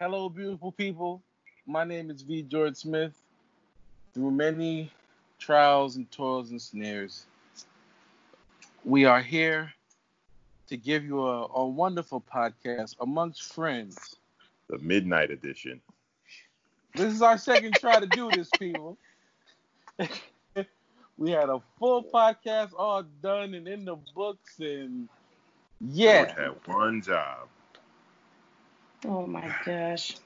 Hello, beautiful people. My name is V. George Smith. Through many trials and toils and snares, we are here to give you a, a wonderful podcast amongst friends. The midnight edition. This is our second try to do this, people. we had a full podcast all done and in the books, and yeah, George had one job. Oh my gosh.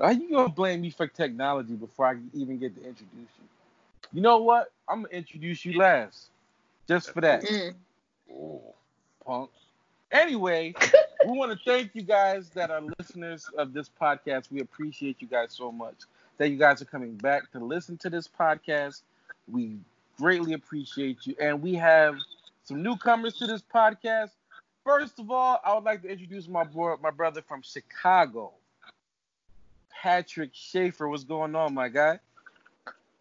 Are you gonna blame me for technology before I even get to introduce you? You know what? I'm gonna introduce you last, just for that, Mm. Oh, punk. Anyway, we want to thank you guys that are listeners of this podcast. We appreciate you guys so much that you guys are coming back to listen to this podcast. We greatly appreciate you, and we have some newcomers to this podcast. First of all, I would like to introduce my boy, my brother from Chicago, Patrick Schaefer. What's going on, my guy?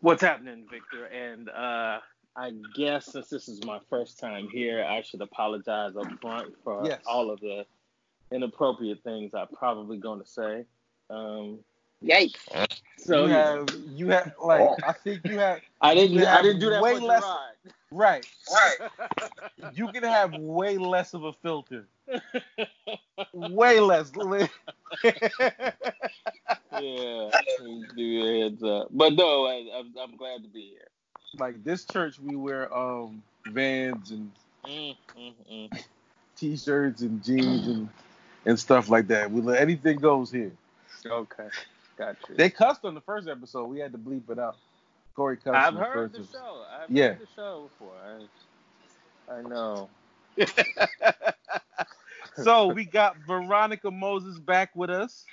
What's happening, Victor? And uh, I guess since this is my first time here, I should apologize up front for Yes. all of the inappropriate things I'm probably going to say. Um, Yikes. so you have, you have, like, I think you have, I didn't. you I didn't do that way for less- right, right. You can have way less of a filter, way less. yeah, just give you a heads up. But no, I, I'm, I'm glad to be here. like this church, we wear um Vans and Mm, mm, mm. t-shirts and jeans and and stuff like that. We let anything goes here. Okay, got you. They cussed on the first episode. We had to bleep it out. Corey cussed I've on the heard first the episode. show. I've Yeah. heard the show before. I, I know. So we got Veronica Moses back with us.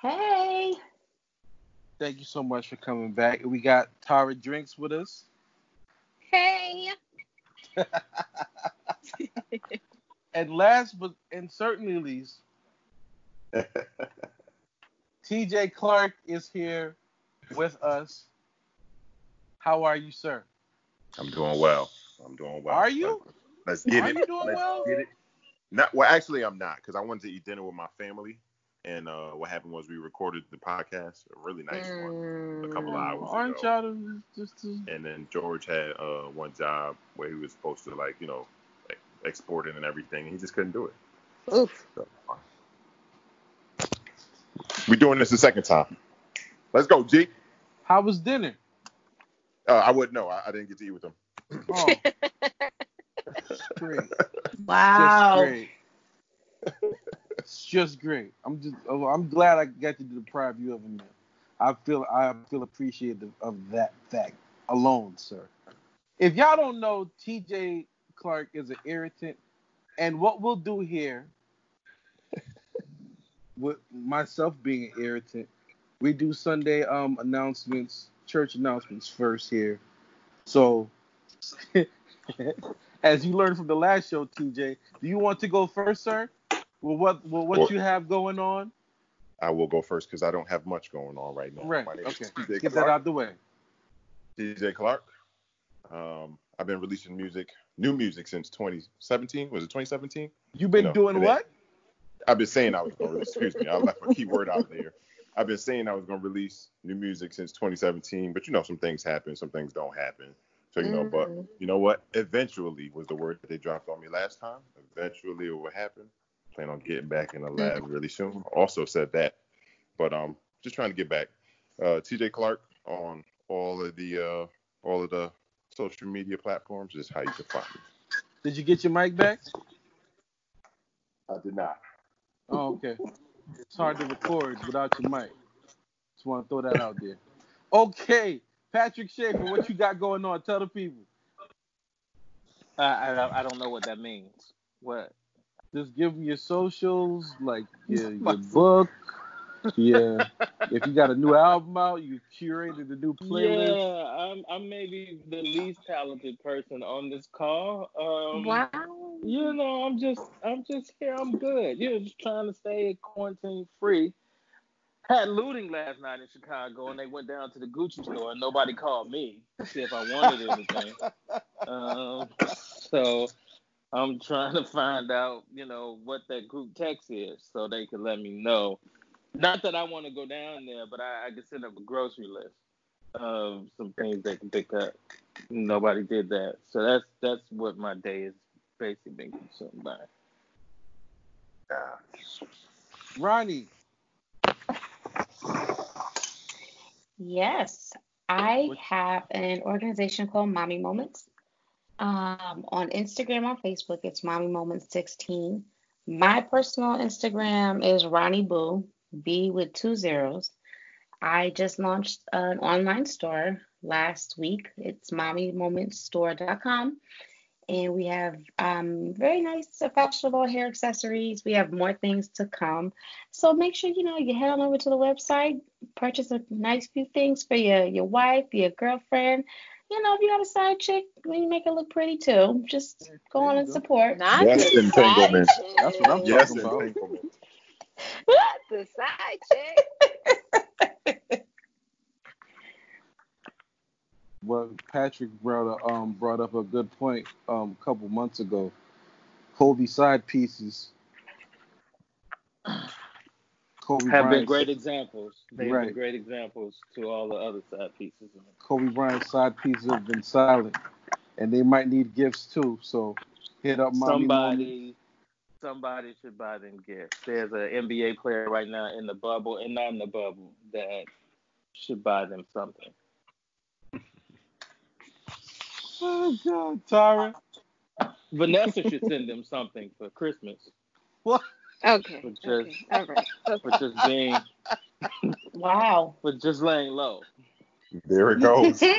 Hey. Thank you so much for coming back. We got Tara Drinks with us. Hey. And last but and certainly least, TJ Clark is here with us. How are you, sir? I'm doing well. I'm doing well. Are you? Let's get Are it. you doing Let's well? Get it. Not well. Actually, I'm not because I wanted to eat dinner with my family, and uh, what happened was we recorded the podcast, a really nice one, a couple of hours Aren't ago. y'all just, just And then George had uh, one job where he was supposed to like you know like, export it and everything, and he just couldn't do it. Oof. So, we doing this the second time. Let's go, G. how was dinner? Uh, I wouldn't know. I, I didn't get to eat with him. Oh, great. Wow. Just great. It's just great. I'm just oh, I'm glad I got to deprive you of a meal. I feel I feel appreciative of that fact alone, sir. If y'all don't know, TJ Clark is an irritant, and what we'll do here, with myself being an irritant, we do Sunday um announcements, church announcements first here. So, as you learned from the last show, TJ, do you want to go first, sir? Well, what well, what you have going on? I will go first because I don't have much going on right now. Right. Okay. Get that Clark. out the way. TJ Clark. Um, I've been releasing music, new music since 2017. Was it 2017? You've been No, doing what? I've been saying I was going to release. Excuse me, I left a key word out there. I've been saying I was going to release new music since 2017, but you know, some things happen, some things don't happen. So you know, but Mhm. you know what? Eventually was the word that they dropped on me last time. Eventually it will happen. Plan on getting back in the lab really soon. Also said that, but um, just trying to get back. Uh, TJ Clark on all of the uh, all of the social media platforms is how you can find me. Did you get your mic back? I did not. Oh, okay. It's hard to record without your mic. Just want to throw that out there. Okay, Patrick Schaefer, what you got going on? Tell the people. Uh, I, I I don't know what that means. What? Just give them your socials, like your, your book. Yeah. if you got a new album out, you curated a new playlist. Yeah, I'm I'm maybe the least talented person on this call. Um, wow. You know, I'm just I'm just here. I'm good. You know, just trying to stay quarantine free. Had looting last night in Chicago, and they went down to the Gucci store, and nobody called me to see if I wanted anything. um, so I'm trying to find out, you know, what that group text is, so they can let me know. Not that I want to go down there, but I, I can send up a grocery list of some things they can pick up. Nobody did that, so that's that's what my day is basically been consumed by. Ronnie, Yes, I have an organization called Mommy Moments. Um, on Instagram, on Facebook, it's Mommy Moments 16. My personal Instagram is Ronnie Boo, B with two zeros. I just launched an online store last week. It's mommymomentsstore.com. And we have um, very nice, fashionable hair accessories. We have more things to come. So make sure, you know, you head on over to the website, purchase a nice few things for your, your wife, your girlfriend. You know, if you got a side chick, you make it look pretty too. Just go on and support. Not Yes, the entanglement. That's what I'm Yes, talking about. Entanglement. The side chick. well, Patrick brought a, um brought up a good point um a couple months ago. Kobe side pieces. Kobe Have been great examples. They've Right. been great examples to all the other side pieces. Kobe Bryant side pieces have been silent, and they might need gifts too. So hit up mommy Moments. somebody somebody should buy them gifts. There's an NBA player right now in the bubble and not in the bubble that should buy them something. Oh God, Tara. Vanessa should send them something for Christmas What? Okay. for just okay. All right. for just being Wow. for just laying low. There it goes. there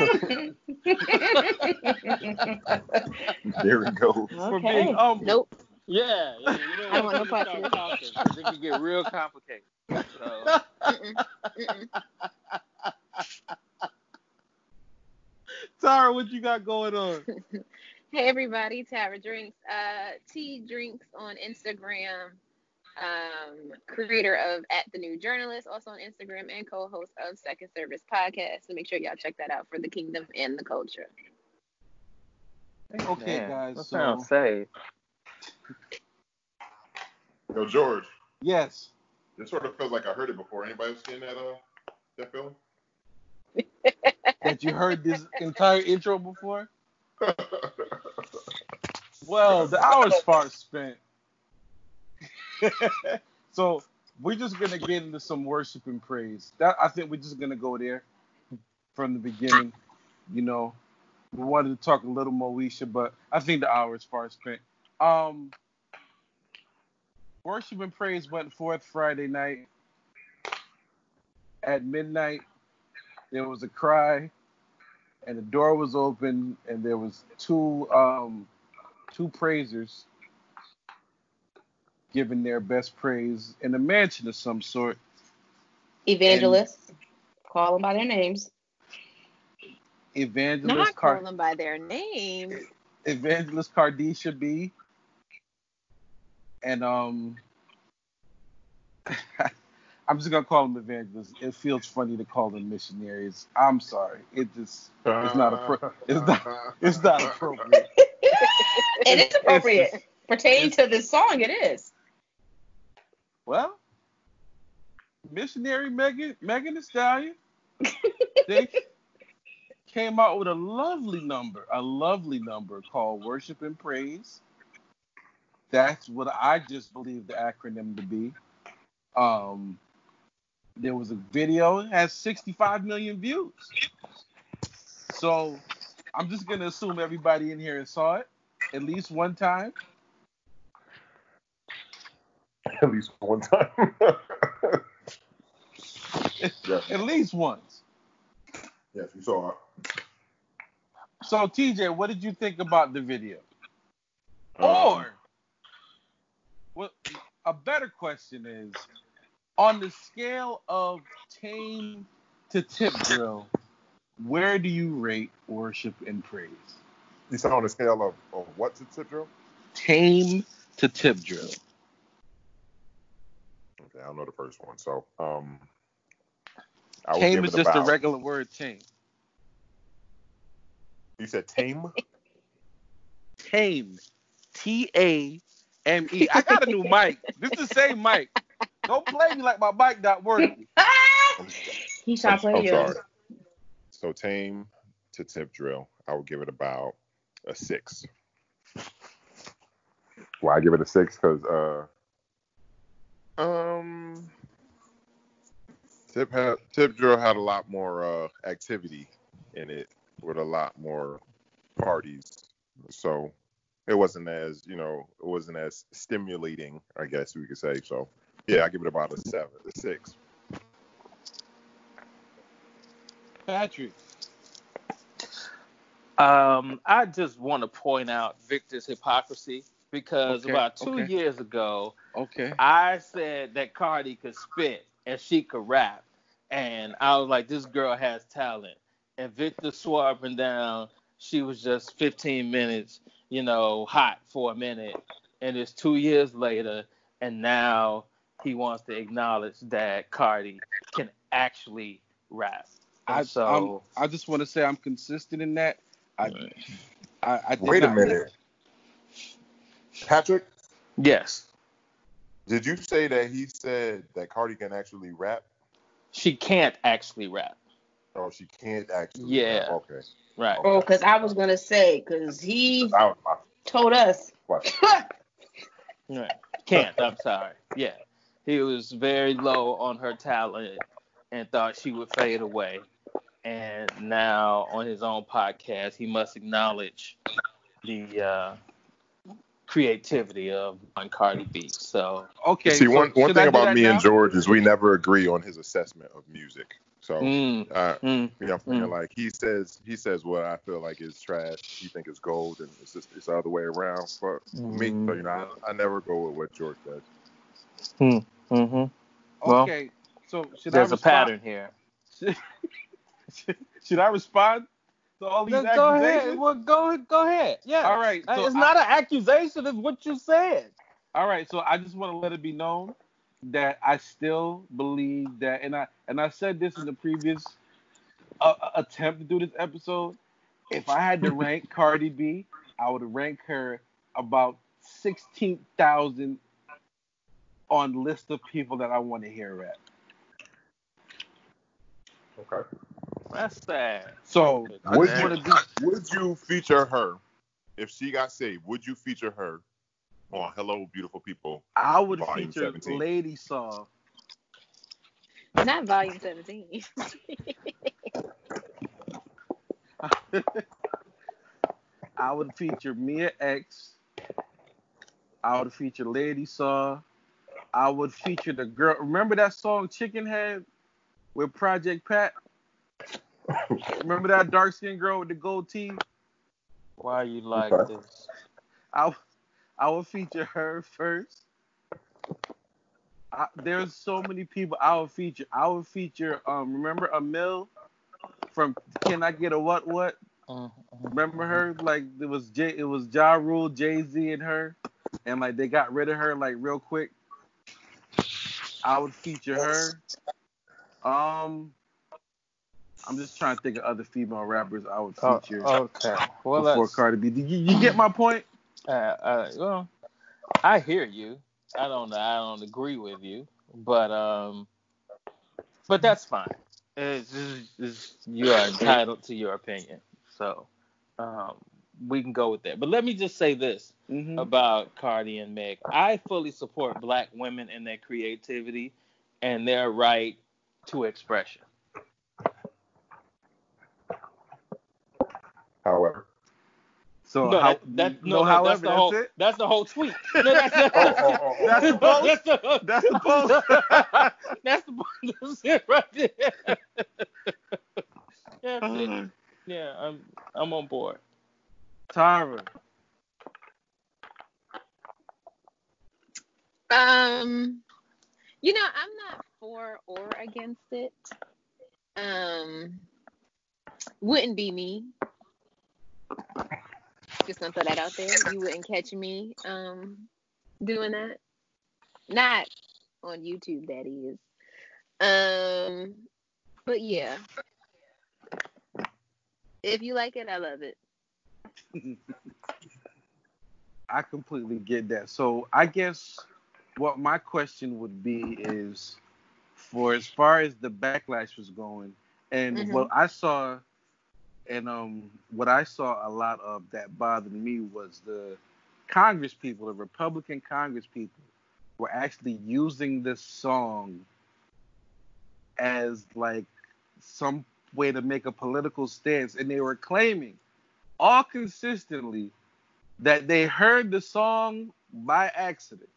it goes. For Okay. being humble. Nope. Yeah, yeah you don't I don't want want to no start part talking 'cause it can get real complicated. So Mm-mm. Mm-mm. Tara, what you got going on? Hey everybody, Tara Drinks, uh, T Drinks on Instagram, um, creator of at the New Journalist, also on Instagram, and co-host of Second Service Podcast. So make sure y'all check that out for the kingdom and the culture. Okay, Man, guys. That So sounds safe. Yo, George, yes, this sort of feels like I heard it before. Anybody else seen that uh that film? that you heard this entire intro before. Well, the hour's far spent. so we're just gonna get into some worship and praise. That I think we're just gonna go there from the beginning. You know, we wanted to talk a little Moesha, but I think the hour is far spent. Um, worship and praise went forth Friday night at midnight. There was a cry, and the door was open, and there was two um, two praisers giving their best praise in a mansion of some sort. Evangelists. Call them by their names. Evangelist Not Car- call them by their names. Evangelist Cardisha B. And um I'm just gonna call them evangelists. It feels funny to call them missionaries. I'm sorry. It just it's not appro- it's not it's not appropriate. It is appropriate. It's- Pertaining to this song, it is. Well, missionary Megan Megan Thee Stallion. they came out with a lovely number, a lovely number called Worship and Praise. That's what I just believe the acronym to be. Um, there was a video, it has 65 million views. So I'm just gonna assume everybody in here saw it at least one time. At least one time. yes, At least once. yes, we saw it. So TJ, what did you think about the video? Um, or a better question is, on the scale of tame to tip drill, where do you rate worship and praise? You said on the scale of, of what to tip drill? Tame to tip drill. Okay, I don't know the first one. So, um, I would Tame is just about, a regular word tame. You said tame? Tame. T A M E. I got a new mic. This is the same mic. Don't play me like my mic not working. he shot I'm, play you. So tame to tip drill, I would give it about a six. Why I give it a six? Because uh, um, tip had, tip drill had a lot more uh activity in it with a lot more parties, so it wasn't as you know it wasn't as stimulating, I guess we could say. So yeah, I give it about a seven, a six. Patrick. Um, I just want to point out Victor's hypocrisy because Okay, about two okay. years ago, Okay. I said that Cardi could spit and she could rap, and I was like, this girl has talent. And Victor swore up and down she was just 15 minutes, you know, hot for a minute, and it's two years later, and now he wants to acknowledge that Cardi can actually rap. I, so I'm- I just want to say I'm consistent in that. I, I, I did Wait a not- minute, Patrick. yes, Did you say that he said that Cardi can actually rap? she can't actually rap. Oh, she can't actually. Yeah. Rap. Okay. Right. Oh, because I was gonna say, because he That told us. Right. Can't. I'm sorry. Yeah. He was very low on her talent and thought she would fade away. And now on his own podcast, he must acknowledge the uh, creativity of one Cardi B. So, Okay. See, so one one thing about me now? and George is we never agree on his assessment of music. So, mm, uh, mm, you know, I'm saying? Mm. like he says, he says what I feel like is trash. He think it's gold, and it's just it's the other way around for me. So you know, I, I never go with what George says. hmm Well, Okay. So should there's I a respond? pattern here. should I respond to all these go accusations? ahead. Well, go, go ahead. Yeah. All right. So it's I- not an accusation. It's what you said. All right, so I just want to let it be known that I still believe that, and I and I said this in the previous uh, attempt to do this episode. If I had to rank Cardi B, I would rank her about sixteen thousand on list of people that I want to hear rap. Okay. That's sad. So Would you, want to do. would you feature her if she got saved? Would you feature her on Hello Beautiful People? I would Volume feature 17. Lady Saw. Not volume 17. I would feature Mia X. I would feature Lady Saw. I would feature the girl. Remember that song Chicken Head with Project Pat? Remember that dark skinned girl with the gold teeth? Why you like Okay. this? I, I will feature her first. I, there's so many people I will feature. I will feature. Um, remember Amil from Can I Get a What What? Mhm. Remember her? Like it was J, it was Ja Rule, Jay Z, and her, and like they got rid of her like real quick. I would feature her. Um, I'm just trying to think of other female rappers I would Oh, feature okay. Well, before let's, Cardi B. Did you, you get my point? Uh, uh, well, I hear you. I don't. I don't agree with you, but um, but that's fine. It's just, it's, you are entitled to your opinion, so um, we can go with that. But let me just say this Mm-hmm. about Cardi and Meg. I fully support black women and their creativity and their right to expression. However, So no, how, that, that, no, no, no, however, that's the that's whole. it. That's the whole tweet. No, that's, that's, Oh, oh, oh, oh. That's the post? That's the, That's the post. that's the that's it right there. That's it. Yeah, I'm I'm on board. Tyra. Um, you know, I'm not for or against it. Um, wouldn't be me. Just gonna throw that out there. You wouldn't catch me um doing that. Not on YouTube, that is. Um, but yeah, if you like it, I love it. I completely get that. So I guess what my question would be is for as far as the backlash was going, and Mhm. what I saw, and um, what I saw a lot of that bothered me was the Congress people, the Republican Congress people, were actually using this song as like some way to make a political stance, and they were claiming all consistently that they heard the song by accident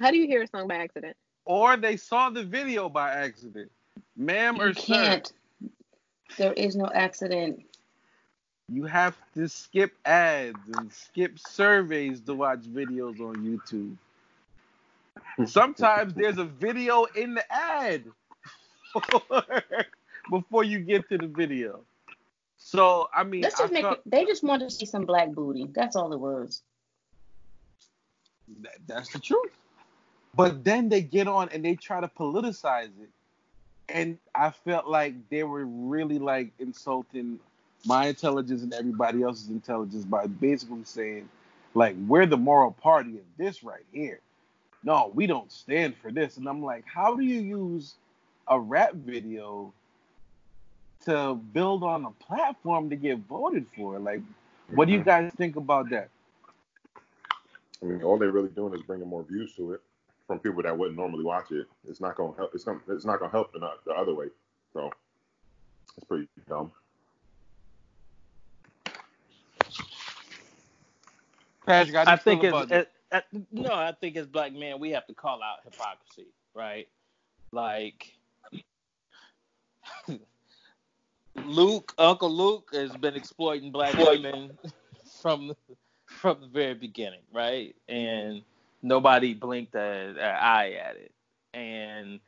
How do you hear a song by accident? or they saw the video by accident. Ma'am or You sir, can't. There is no accident. you have to skip ads and skip surveys to watch videos on YouTube. Sometimes there's a video in the ad before you get to the video. So I mean, Let's I just make felt- it, they just want to see some black booty. That's all it was. That, that's the truth. But then they get on and they try to politicize it. And I felt like they were really like insulting my intelligence and everybody else's intelligence by basically saying, like, we're the moral party of this right here. No, we don't stand for this. And I'm like, how do you use a rap video to build on a platform to get voted for? Like, what do you mm-hmm. guys think about that? I mean, all they're really doing is bringing more views to it from people that wouldn't normally watch it. It's not gonna help. It's gonna. It's not gonna help the, the other way. So it's pretty dumb. Patrick, how do I think it's it, it, no, I think as black men we have to call out hypocrisy, right? Like Luke, Uncle Luke has been exploiting black women from from the very beginning, right? And nobody blinked an eye at it. And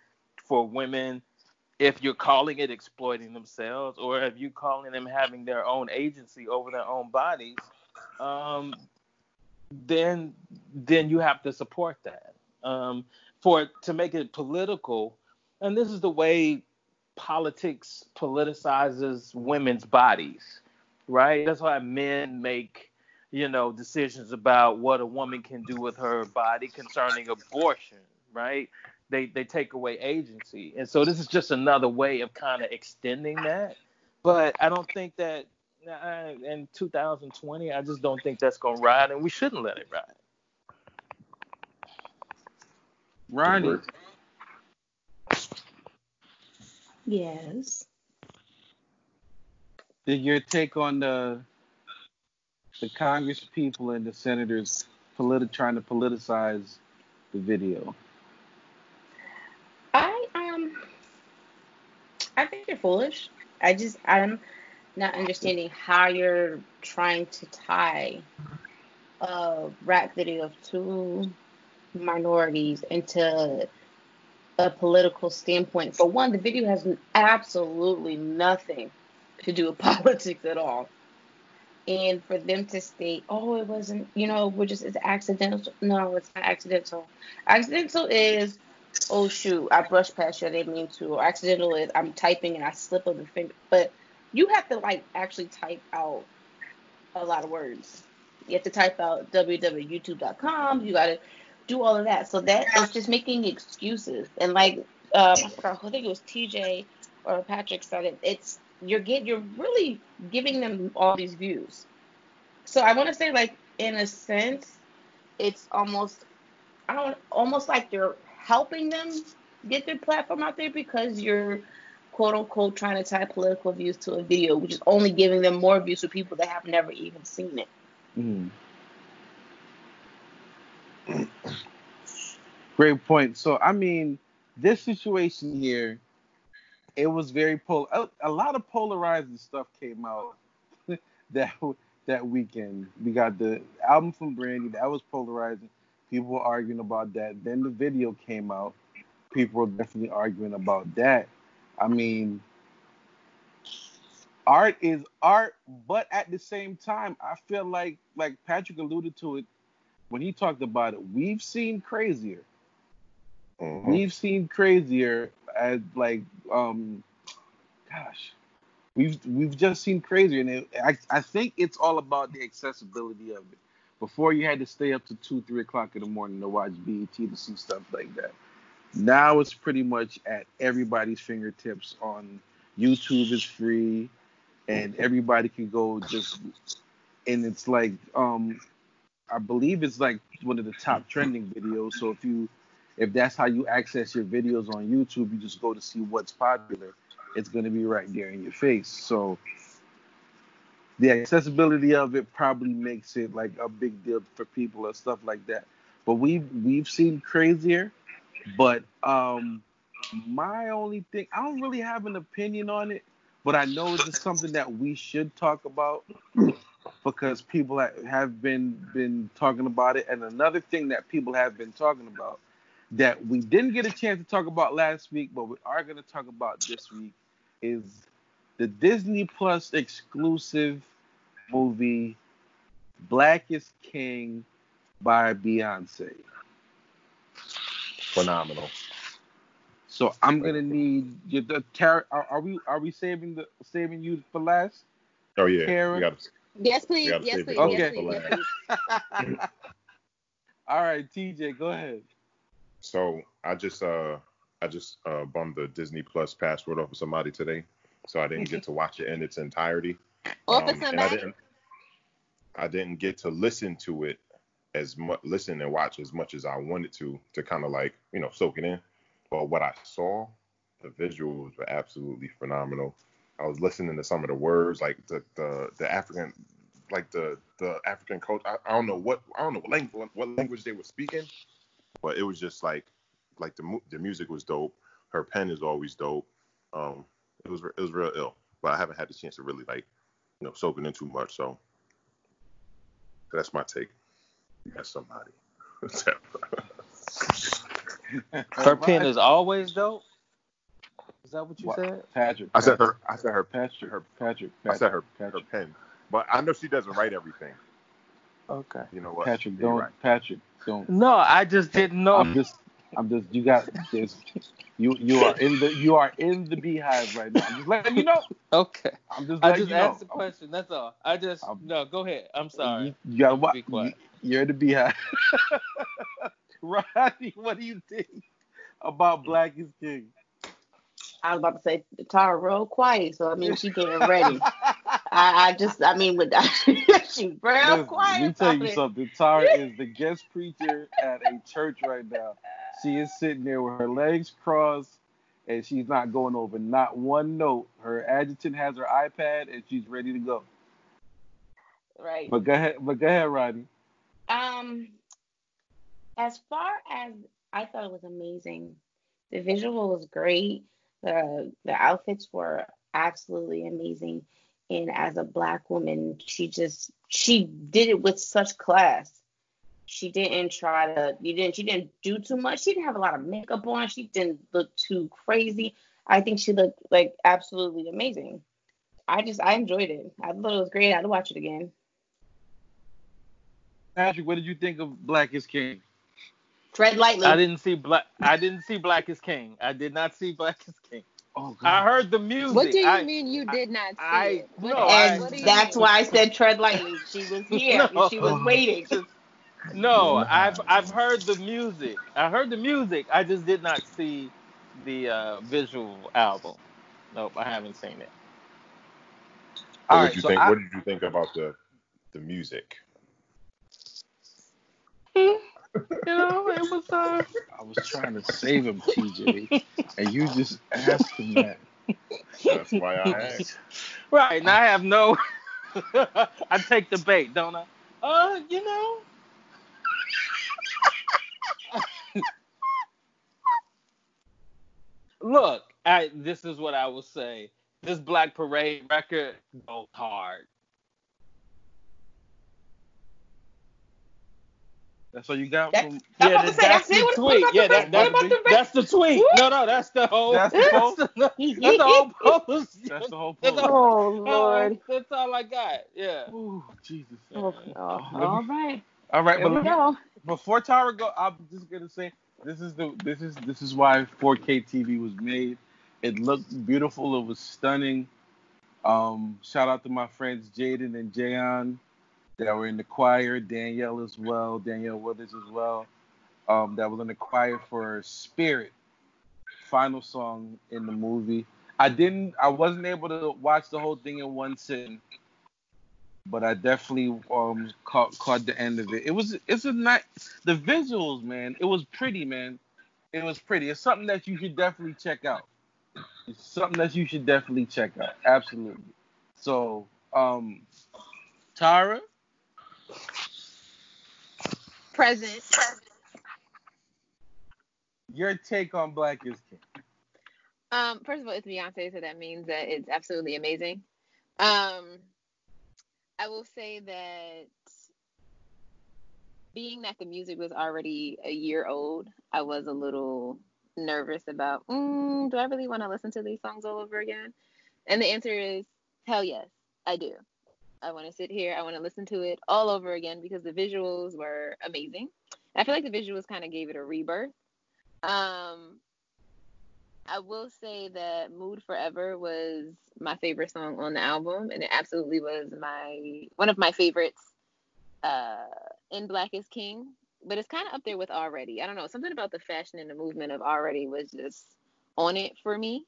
for women, if you're calling it exploiting themselves, or if you calling them having their own agency over their own bodies, um, then then you have to support that. Um, for to make it political, and this is the way politics politicizes women's bodies, right? That's why men make you know decisions about what a woman can do with her body concerning abortion, right? They they take away agency, and so this is just another way of kind of extending that. But I don't think that uh, in 2020, I just don't think that's gonna ride, and we shouldn't let it ride. Ronnie, Yes. did your take on the the Congress people and the senators politi- trying to politicize the video? I um I think you're foolish. I just I'm not understanding how you're trying to tie a rap video of two minorities into a political standpoint. For one, the video has absolutely nothing to do with politics at all. And for them to state, oh, it wasn't, you know, we're just, it's accidental. No, it's not accidental. Accidental is oh shoot, I brushed past you, I didn't mean to, or accidental is I'm typing and I slip of the finger. But you have to like actually type out a lot of words. You have to type out www.youtube.com. You got to do all of that. So that is just making excuses. And like um, I I think it was TJ or Patrick said it. It's you're get you're really giving them all these views. So I want to say like in a sense, it's almost I don't almost like you're helping them get their platform out there because you're quote unquote trying to tie political views to a video, which is only giving them more views to people that have never even seen it. Mm. Great point. So I mean, this situation here, it was very pol. A, a lot of polarizing stuff came out that that weekend. We got the album from Brandy that was polarizing. People were arguing about that. Then the video came out. People were definitely arguing about that. I mean, art is art, but at the same time, I feel like like Patrick alluded to it when he talked about it. We've seen crazier. Mhm. We've seen crazier as like um gosh. We've we've just seen crazy, and it, I, I think it's all about the accessibility of it. Before you had to stay up to two, three o'clock in the morning to watch BET to see stuff like that. Now it's pretty much at everybody's fingertips on YouTube is free and everybody can go just and it's like um I believe it's like one of the top trending videos. So if you if that's how you access your videos on YouTube, you just go to see what's popular. It's going to be right there in your face. So the accessibility of it probably makes it like a big deal for people and stuff like that. But we've we've seen crazier. But um my only thing I don't really have an opinion on it, but I know it's just something that we should talk about because people have been been talking about it. And another thing that people have been talking about that we didn't get a chance to talk about last week, but we are going to talk about this week is the Disney Plus exclusive movie Black is King by Beyonce. Phenomenal. So I'm gonna need you. The Tara, are, are we are we saving the saving you for last? Oh yeah, Karen? we got Yes, please. gotta Yes, please. Okay. Yes, please. Yes, please. All right, TJ, go ahead. So I just uh I just uh bummed the Disney Plus password off of somebody today, so I didn't get to watch it in its entirety. Off of Um, and I didn't I didn't get to listen to it as much listen and watch as much as I wanted to to kind of like you know soak it in. But what I saw, the visuals were absolutely phenomenal. I was listening to some of the words like the the the African like the the African culture. I, I don't know what I don't know what language what language they were speaking, but it was just like like the the music was dope. Her pen is always dope. Um, it was it was real ill, but I haven't had the chance to really like you know soak it in too much. So that's my take. That's somebody. Her pen is always dope. Is that what you What? said? Patrick. I said her. I said her. Patrick. her- Patrick. I said her. Patrick. Her pen. But I know she doesn't write everything. Okay. You know what? Patrick, You're don't. right. Patrick, don't. No, I just didn't know. I'm just. I'm just. You got this. You you are in the you are in the beehive right now. I'm just letting you know. Okay. I'm just I just you know. asked the question. That's all. I just I'm- no. Go ahead. I'm sorry. You, you gotta I'm wa- gonna be quiet. you- You're in the beehive. Ronnie, what do you think about Black is King? I was about to say Tara real quiet, so I mean she getting ready. I, I just I mean with she real Listen, quiet. Let me tell you it. something. Tara is the guest preacher at a church right now. She is sitting there with her legs crossed and she's not going over not one note. Her adjutant has her iPad and she's ready to go. Right. But go ahead, but go ahead, Ronnie. Um, as far as I thought it was amazing. The visual was great. The the outfits were absolutely amazing. And as a black woman, she just she did it with such class. She didn't try to you didn't she didn't do too much. She didn't have a lot of makeup on. She didn't look too crazy. I think she looked like absolutely amazing. I just I enjoyed it. I thought it was great. I'd watch it again. Patrick, what did you think of Black is King? Tread lightly. I didn't see black. I didn't see Black is King. I did not see Black is King. Oh, I heard the music. What do you I, mean you did not see I- it? What, no, and what do you that's why I said tread lightly. She was here. No. She was waiting. No, I've I've heard the music. I heard the music. I just did not see the uh, visual album. Nope, I haven't seen it. What All did right, you so think? I- what did you think about the the music? You know, it was uh I was trying to save him, TJ, and you just asked him that. That's why I asked. right. and I have no. I take the bait, don't I? Uh, you know. Look, I this is what I will say. This Black Parade record goes hard. That's all you got That- from. I'm Yeah, about to that- say, that's that's the What- what tweet. Yeah, the that, rest? that, What about the that's the tweet. Woo! No, no, that's the whole. That's the post? That's the, that's the whole post. That's the whole That's post. Oh Oh, Lord. that's all I got. Yeah. Ooh, Jesus. Oh, oh, all right. All right, Here but we me- go. before Tara go, I'm just gonna say this is the this is this is why 4K TV was made. It looked beautiful. It was stunning. Um, shout out to my friends Jaden and Jayon that were in the choir. Danielle as well. Danielle Withers as well. Um, that was in the choir for Spirit, final song in the movie. I didn't. I wasn't able to watch the whole thing in one sitting but I definitely um caught caught the end of it. It was it's a night the visuals, man. It was pretty, man. It was pretty. It's something that you should definitely check out. It's something that you should definitely check out. Absolutely. So, um, Tara, Present. your take on Black is King. Um, first of all, it's Beyonce, so that means that it's absolutely amazing. Um, I will say that being that the music was already a year old, I was a little nervous about, mm, do I really want to listen to these songs all over again? And the answer is hell yes, I do. I want to sit here, I want to listen to it all over again because the visuals were amazing. I feel like the visuals kind of gave it a rebirth. Um, I will say that Mood 4 Eva was my favorite song on the album, and it absolutely was my one of my favorites uh, in Black is King. But it's kind of up there with Already. I don't know, something about the fashion and the movement of Already was just on it for me.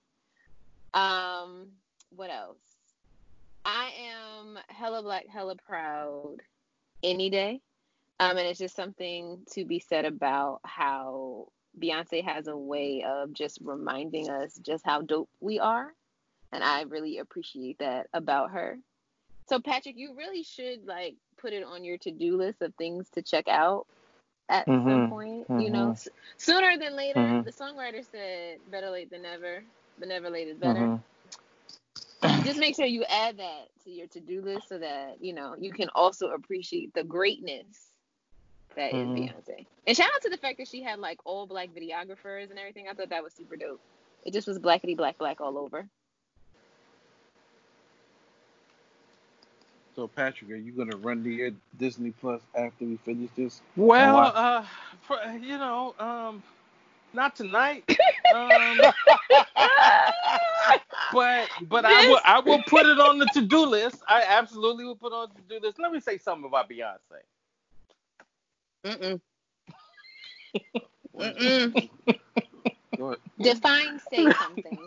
Um, what else? I am hella black, hella proud any day. Um, and it's just something to be said about how Beyonce has a way of just reminding us just how dope we are. And I really appreciate that about her. So Patrick, you really should like put it on your to-do list of things to check out at some Mhm, point. You know, mhm. S- sooner than later. Mhm. The songwriter said, "Better late than never, but never late is better." Just make sure you add that to your to-do list so that you know you can also appreciate the greatness that is Mhm. Beyonce. And shout out to the fact that she had like all black videographers and everything. I thought that was super dope. It just was blackety black black all over. So Patrick, are you gonna run to your Disney Plus after we finish this? Well, uh, you know, um, not tonight. um, but but I will I will put it on the to do list. I absolutely will put on the to do list. Let me say something about Beyonce. Mm-mm. Mm-mm. Define say something.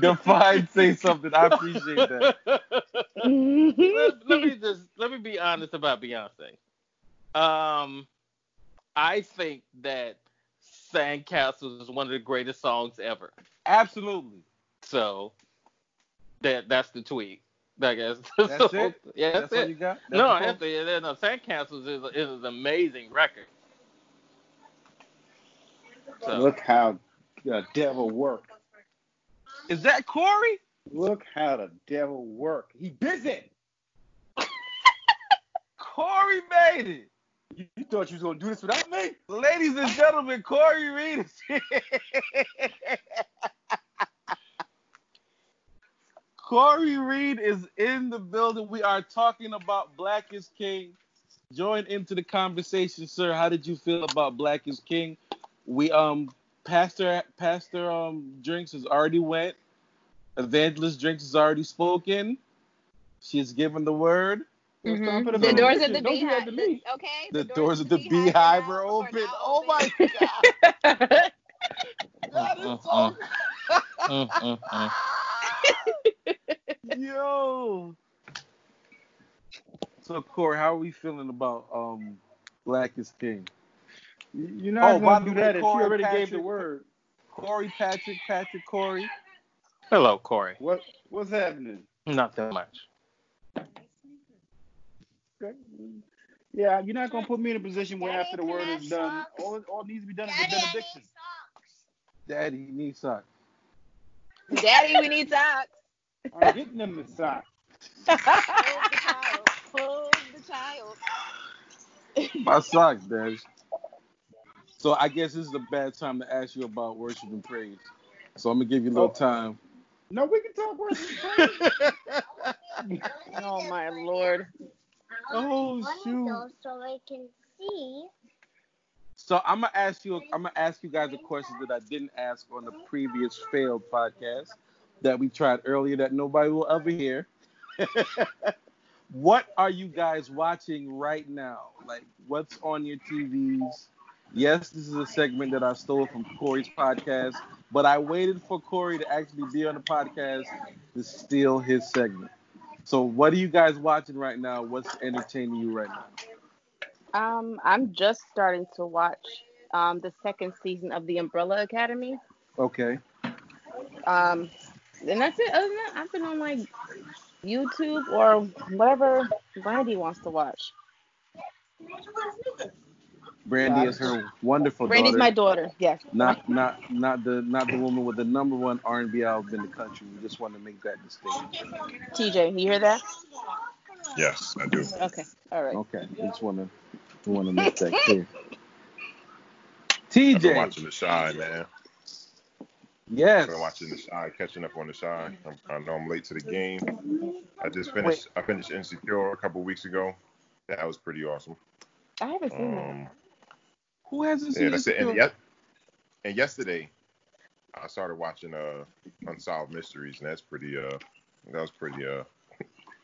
Define, say something. I appreciate that. let, let me just let me be honest about Beyonce. Um, I think that Sandcastles is one of the greatest songs ever. Absolutely. So that that's the tweet. I guess. That's So, it? Yeah, that's, That's it. you got? That's no, the that's it. No, Sandcastles is is an amazing record. So, Look how the devil work. Is that Corey? Look how the devil work. He busy. Corey made it. You, you thought you was gonna do this without me? Ladies and gentlemen, Corey Reed is here. Corey Reed is in the building. We are talking about Black is King. Join into the conversation, sir. How did you feel about Black is King? We um Pastor Pastor um Drinks has already went. Evangelist Drinks has already spoken. She has given the word. Don't Mhm. stop The about doors me. of the Don't beehive. Okay. The doors of the beehive are open. Oh my god. God, so mm, mm, mm. Yo. So Corey, how are we feeling about um Black is King? You- You're not Oh, gonna do way, that if she Corey already gave the word. Corey, Patrick, Patrick, Corey. Hello, Corey. What what's happening? Not that much. Okay. Yeah, you're not gonna put me in a position where Daddy, after the word is done, socks? all all needs to be done is a Daddy, I need benediction. socks. Daddy needs socks. Daddy, we need socks. I'm getting them the socks. Hold the child. Hold the child. My socks, Des. So I guess this is a bad time to ask you about worship and praise. So I'm gonna give you a little Oh. time. No, we can talk worship and praise. Oh my lord. Oh window so I can see. So I'm gonna ask you. I'm gonna ask you guys a question that I didn't ask on the previous failed podcast that we tried earlier that nobody will ever hear. what are you guys watching right now? Like, what's on your TVs? Yes, this is a segment that I stole from Corey's podcast, but I waited for Corey to actually be on the podcast to steal his segment. So, what are you guys watching right now? What's entertaining you right now? Um, I'm just starting to watch um the second season of The Umbrella Academy. Okay. Um, and that's it. Other than that, I've been on like YouTube or whatever Brandy wants to watch. Brandy is her wonderful Brandy's daughter. my daughter. Yes. not not not the not the woman with the number one R&B album in the country. We just want to make that distinction. TJ, you hear that? Yes, I do. Okay. All right. Okay, I just want to want to make that clear. I've been TJ, watching The Chi, man. yes. I've been watching The Chi, catching up on The Chi. I'm, I know I'm late to the game. I just finished. I finished Insecure a couple weeks ago. That was pretty awesome. I haven't seen that. Um, Who hasn't yeah, seen that's this? it. And, film? yet, and yesterday, I started watching uh Unsolved Mysteries, and that's pretty uh that was pretty uh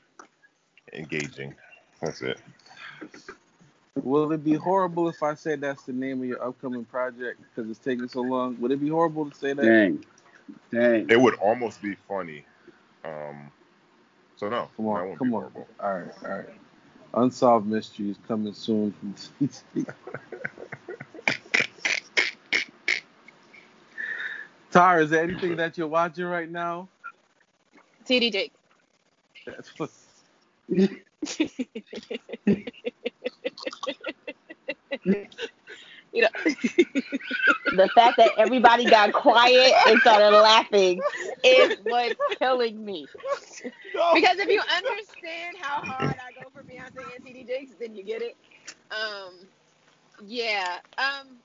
engaging. That's it. Will it be horrible if I say that's the name of your upcoming project because it's taking so long? Would it be horrible to say that? Dang. Dang. It would almost be funny. Um, so no, Come that on, won't come be on. horrible. All right, all right. Unsolved Mysteries coming soon from TC. Tara, is there anything that you're watching right now? TD. That's what. You know, The fact that everybody got quiet and started laughing is what's killing me. because if you understand how hard I go for Beyonce and TD Jakes, then you get it. Um, yeah. Um,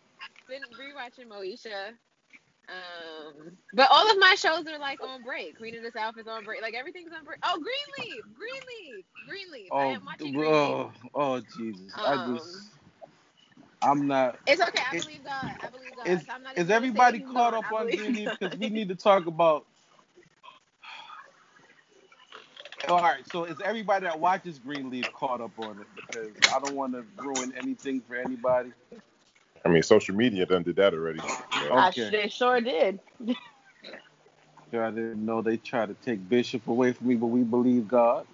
been rewatching Moesha. Um, but all of my shows are like on break. Queen of the South is on break. Like everything's on break. Oh, Greenleaf, Greenleaf, Greenleaf. I Oh, am watching Greenleaf. oh, oh, Jesus! I Um, just, I'm not. It's okay. I Is- believe God. I believe God. Is, So I'm not is even gonna say everybody caught up on believe Greenleaf? Because we need to talk about. All right, so is everybody that watches Greenleaf caught up on it? Because I don't want to ruin anything for anybody. I mean, social media done did that already. So, I Okay. sh- they sure did. I didn't know they tried to take Bishop away from me, but we believe God.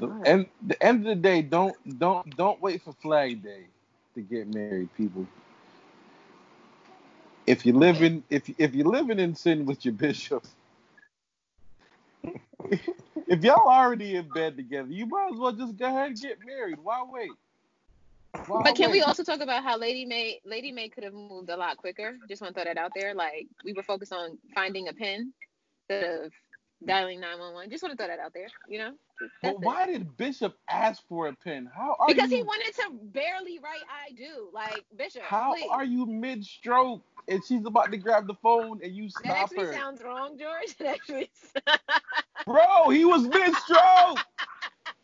The Oh, end, the end of the day, don't don't don't wait for Flag Day to get married, people. If you live in if if you're living in sin with your bishop, if y'all already in bed together, you might as well just go ahead and get married. Why wait? Why But can we also talk about how Lady Mae Lady Mae could have moved a lot quicker? Just want to throw that out there. Like we were focused on finding a pen instead of dialing 911. Just want to throw that out there. You know. That's But it. why did Bishop ask for a pen? How are Because you? he wanted to barely write I do. Like Bishop. How please. are you mid stroke and she's about to grab the phone and you stop her? That actually her? sounds wrong, George. That actually. Bro, he was mid stroke.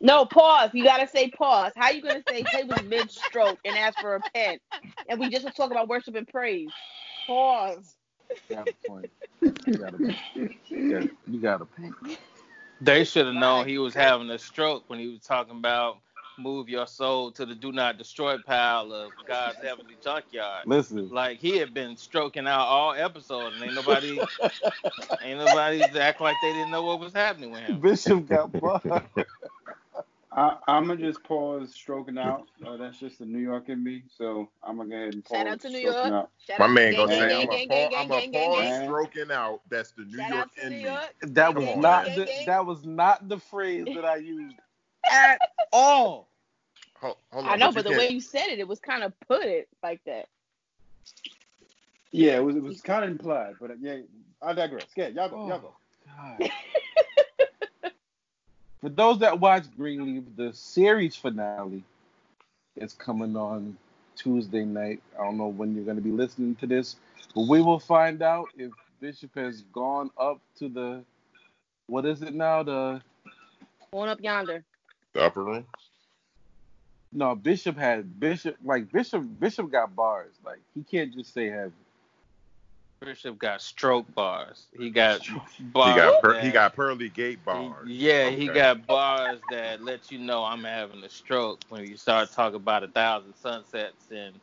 No, pause. You gotta say pause. How you gonna say he was mid stroke and ask for a pen? And we just was talking about worship and praise. Pause. You got a point. You got a point. You got, you got a point. They should have known he was having a stroke when he was talking about move your soul to the do not destroy pile of God's heavenly junkyard. Listen, Like he had been stroking out all episodes, and ain't nobody, ain't nobody act like they didn't know what was happening with him. Bishop got bugged. I, I'm gonna just pause stroking out. Uh, that's just the New York in me. So I'm gonna go ahead and pause Shout out to New stroking York. out. Shout My out- man gonna say, I'm a gang, gang, pause, I'm gang, a gang, pause stroking out. That's the New Shout York out in New me. York. That was Gang, not gang, the gang. that was not the phrase that I used at all. Hold, hold on, I know, you but the can't- way you said it, it was kind of put it like that. Yeah, it was it was kind of implied, but uh, yeah, I digress. Yeah, y'all go, y'all go. God. for those that watch Greenleaf, the series finale is coming on Tuesday night. I don't know when you're going to be listening to this, but we will find out if Bishop has gone up to the what is it now? The Going up yonder. The upper room. no Bishop had Bishop like Bishop Bishop got bars. Like he can't just say heavy. Bishop got stroke bars. He got bars. He got per- that- he got pearly gate bars. Yeah, he got bars that let you know I'm having a stroke when you start talking about a thousand sunsets and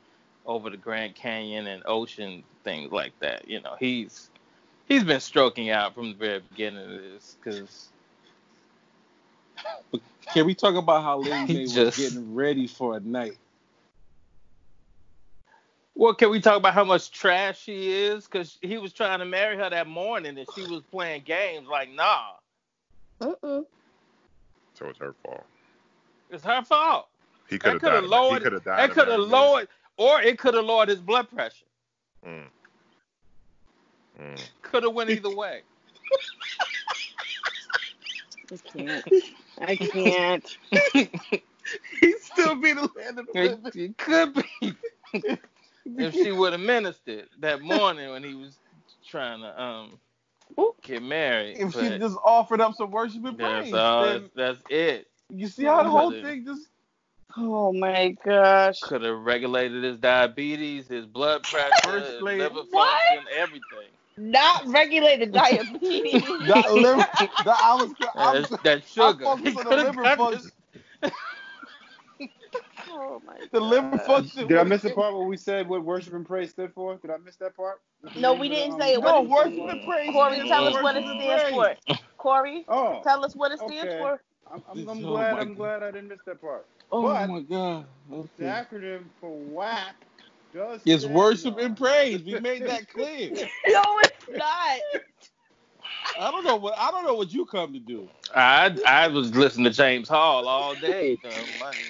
over the Grand Canyon and ocean things like that. You know, he's he's been stroking out from the very beginning of this because Can we talk about how Lady He Mae was just- getting ready for a night? Well, can we talk about how much trash she is? Because he was trying to marry her that morning and she was playing games like, nah, Mm-mm. So it's her fault. it's her fault. He could have could died. have he lowered. could have died. That could have lowered, or it could have lowered his blood pressure. Mm. Mm. Could have went either way. I can't. I can't. He's still being a land of the It, living. it could be if she would have ministered that morning when he was trying to um get married. If she just offered up some worship and that's praise, all. then That's, that's it. you see how the whole thing just Oh my gosh. Could have regulated his diabetes, his blood pressure, his lady. liver function, everything. Not regulated diabetes. that liver. That, I was. I was That, that sugar. I He focused on the coulda liver got function. his- oh my The liver gosh. function. Did I miss the part where we said what worship and praise stood for? Did I miss that part? The No, we didn't um, say it. No, What worship is- and praise. Corey, is tell us what it stands for. Corey, Oh, tell us what it stands Okay. for. I'm, I'm, I'm Oh glad. I'm God. glad I didn't miss that part. Oh But- my god. The Okay. acronym for WAP does. It's worship on- and praise. We made that clear. No, it's not. I don't know what I don't know what you come to do. I I was listening to James Hall all day. I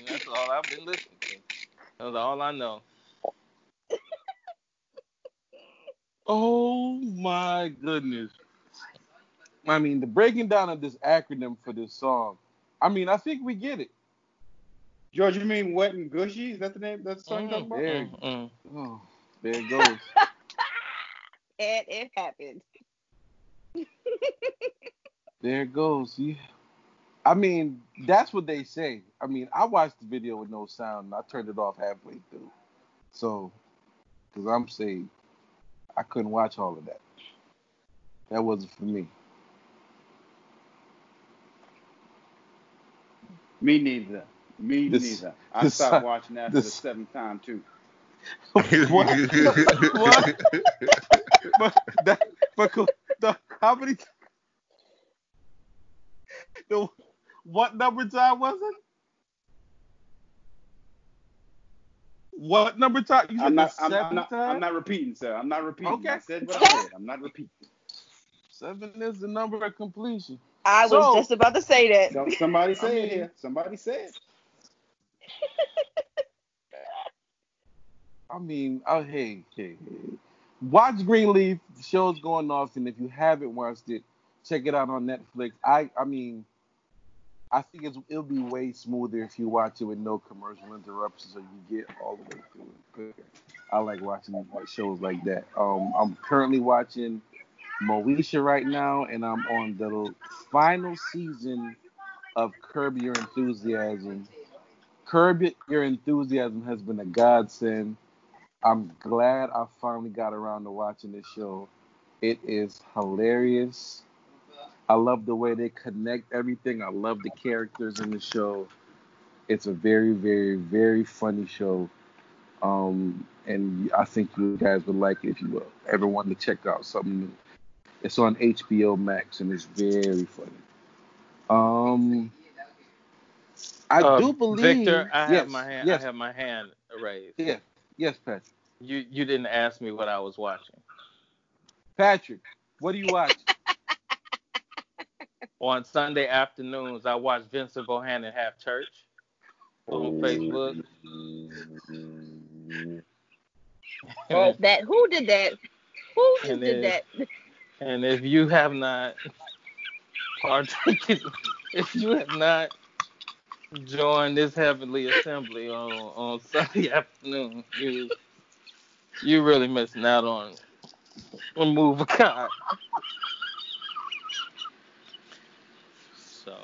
that's all I've been listening to. That's all I know. Oh my goodness. I mean, the breaking down of this acronym for this song. I mean, I think we get it. George, you mean wet and gushy? Is that the name? That's the song you're talking about? There, Mm, oh, there it goes. And it happened. There it goes. Yeah. I mean, that's what they say. I mean, I watched the video with no sound and I turned it off halfway through. So, because I'm saved, I couldn't watch all of that. That wasn't for me. Me neither. Me This- neither. I this- stopped watching after the this- seventh time too. what? what? but that, but co- the, how many? The, what number time was it? What number time? You said I'm not. I'm, I'm not. time. I'm not repeating, sir. I'm not repeating. Okay. I said what I said. I'm not repeating. Seven is the number of completion. I was just about to say that. So, somebody say I it here. Somebody say it. I mean, oh hey, hey, hey. Watch Greenleaf. The show's going off, and if you haven't watched it, check it out on Netflix. I, I mean, I think it'll be way smoother if you watch it with no commercial interruptions, so you get all the way through it. I like watching shows like that. Um, I'm currently watching Moesha right now, and I'm on the final season of Curb Your Enthusiasm. Curb Your Enthusiasm has been a godsend. I'm glad I finally got around to watching this show. It is hilarious. I love the way they connect everything. I love the characters in the show. It's a very, very, very funny show. Um, and I think you guys would like it if you ever want to check out something new. It's on HBO Max and it's very funny. Um, I Uh, do believe Victor, I yes, have my hand. Yes, I have my hand raised. yeah, yes, Patrick. You you didn't ask me what I was watching. Patrick, what do you watch? On Sunday afternoons, I watch Vincent Bohanan have church on Facebook. Oh, that who did that? Who And did then- that? And if you have not partaken if you have not joined this heavenly assembly on on Sunday afternoon, you you really missing out on a move of God. So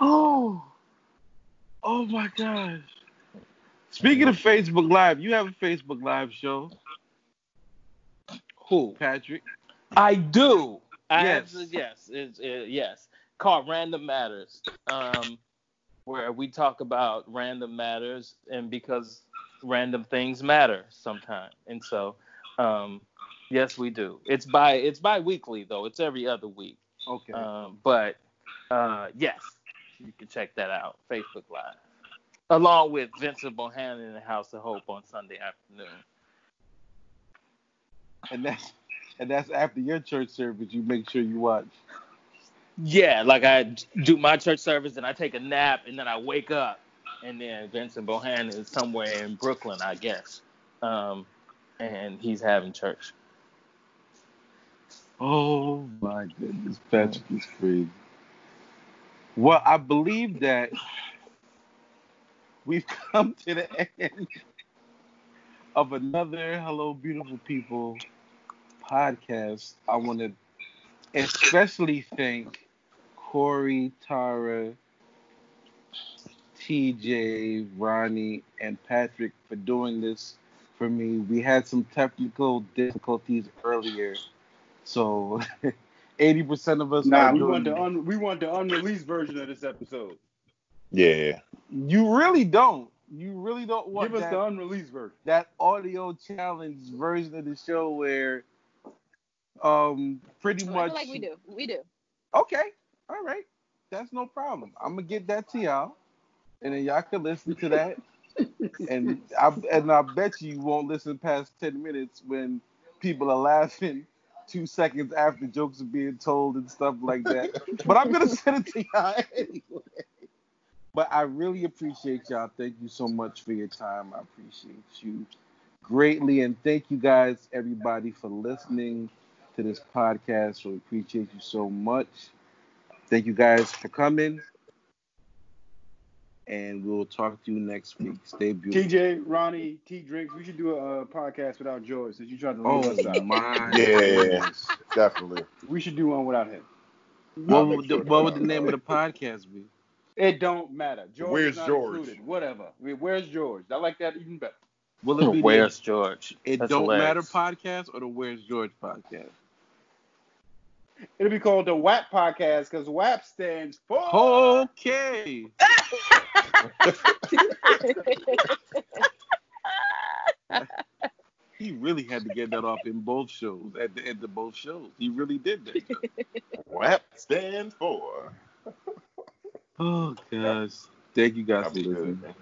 Oh, oh my gosh. Speaking of Facebook Live, you have a Facebook Live show, who? Patrick. I do. I Yes. yes. It's, uh, yes. Called Random Matters, um, where we talk about random matters, and because random things matter sometimes, and so, um, yes, we do. It's by it's bi-weekly though. It's every other week. Okay. Um, but uh, yes, you can check that out. Facebook Live, along with Vincent Bohanan in the House of Hope on Sunday afternoon. and that's and that's after your church service. You make sure you watch. Yeah, like I do my church service and I take a nap and then I wake up and then Vincent Bohan is somewhere in Brooklyn, I guess. Um, and he's having church. Oh my goodness, Patrick is crazy. Well, I believe that we've come to the end of another Hello Beautiful People podcast. I want to especially thank Corey, Tara, TJ, Ronnie, and Patrick for doing this for me. We had some technical difficulties earlier, so 80% of us Nah, are we doing want the un- we want the unreleased version of this episode. Yeah. You really don't. You really don't want Give us that, the unreleased version. that audio challenge version of the show where um pretty I much feel like we do. We do. Okay. All right. That's no problem. I'm gonna get that to y'all. And then y'all can listen to that. and I and I bet you you won't listen past ten minutes when people are laughing two seconds after jokes are being told and stuff like that. but I'm gonna send it to y'all anyway. But I really appreciate y'all. Thank you so much for your time. I appreciate you greatly. And thank you guys, everybody, for listening to this podcast. We appreciate you so much. Thank you guys for coming. And we'll talk to you next week. Stay beautiful. TJ, Ronnie, T Drinks. We should do a uh, podcast without George since you tried to leave us Oh out. my Yeah, definitely. We should do one without him. What would, make the, what would the name of the podcast be? It don't matter. George Where's not George? included. Whatever. I mean, where's George? I like that even better. Will it be the Where's George? It That's Don't hilarious. Matter podcast or the Where's George podcast? It'll be called the WAP podcast because WAP stands for. Okay. He really had to get that off in both shows, at the end of both shows. He really did that. WAP stands for. Oh, gosh. Thank you guys I'll for listening. good.